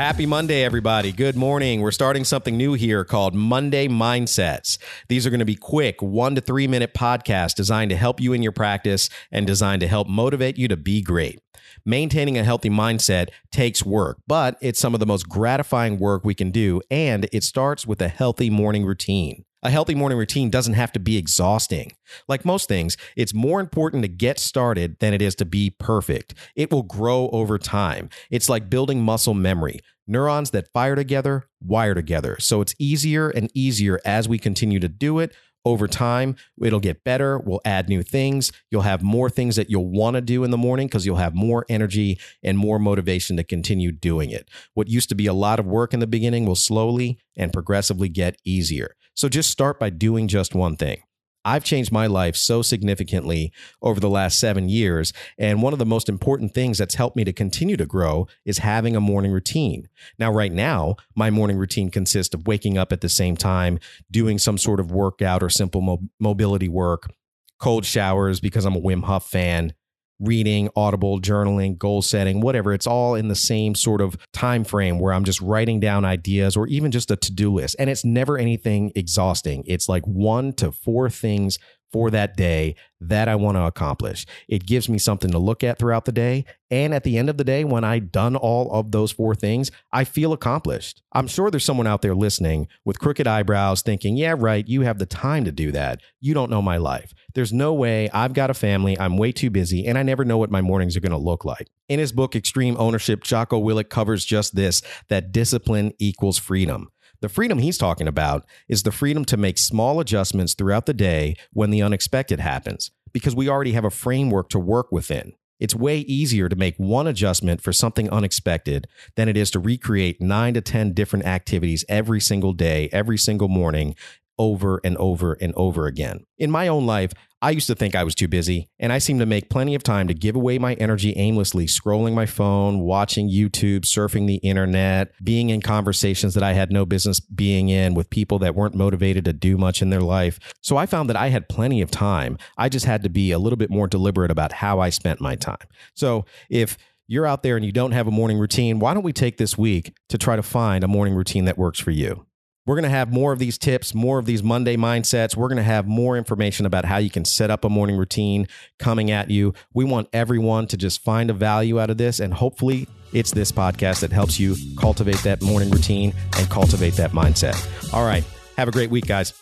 Happy Monday, everybody. Good morning. We're starting something new here called Monday Mindsets. These are going to be quick, one to three minute podcasts designed to help you in your practice and designed to help motivate you to be great. Maintaining a healthy mindset takes work, but it's some of the most gratifying work we can do, and it starts with a healthy morning routine. A healthy morning routine doesn't have to be exhausting. Like most things, it's more important to get started than it is to be perfect. It will grow over time. It's like building muscle memory. Neurons that fire together wire together. So it's easier and easier as we continue to do it. Over time, it'll get better. We'll add new things. You'll have more things that you'll want to do in the morning because you'll have more energy and more motivation to continue doing it. What used to be a lot of work in the beginning will slowly and progressively get easier. So just start by doing just one thing. I've changed my life so significantly over the last seven years. And one of the most important things that's helped me to continue to grow is having a morning routine. Now, right now, my morning routine consists of waking up at the same time, doing some sort of workout or simple mo- mobility work, cold showers because I'm a Wim Hof fan, reading, audible, journaling, goal setting, whatever. It's all in the same sort of time frame where I'm just writing down ideas or even just a to-do list. And it's never anything exhausting. It's like one to four things for that day that I want to accomplish. It gives me something to look at throughout the day. And at the end of the day, when I've done all of those four things, I feel accomplished. I'm sure there's someone out there listening with crooked eyebrows thinking, yeah, right, you have the time to do that. You don't know my life. There's no way I've got a family, I'm way too busy, and I never know what my mornings are going to look like. In his book, Extreme Ownership, Jocko Willink covers just this that discipline equals freedom. The freedom he's talking about is the freedom to make small adjustments throughout the day when the unexpected happens, because we already have a framework to work within. It's way easier to make one adjustment for something unexpected than it is to recreate nine to 10 different activities every single day, every single morning, over and over and over again. In my own life, I used to think I was too busy, and I seem to make plenty of time to give away my energy aimlessly, scrolling my phone, watching YouTube, surfing the internet, being in conversations that I had no business being in with people that weren't motivated to do much in their life. So I found that I had plenty of time. I just had to be a little bit more deliberate about how I spent my time. So if you're out there and you don't have a morning routine, why don't we take this week to try to find a morning routine that works for you? We're going to have more of these tips, more of these Monday mindsets. We're going to have more information about how you can set up a morning routine coming at you. We want everyone to just find a value out of this. And hopefully, it's this podcast that helps you cultivate that morning routine and cultivate that mindset. All right. Have a great week, guys.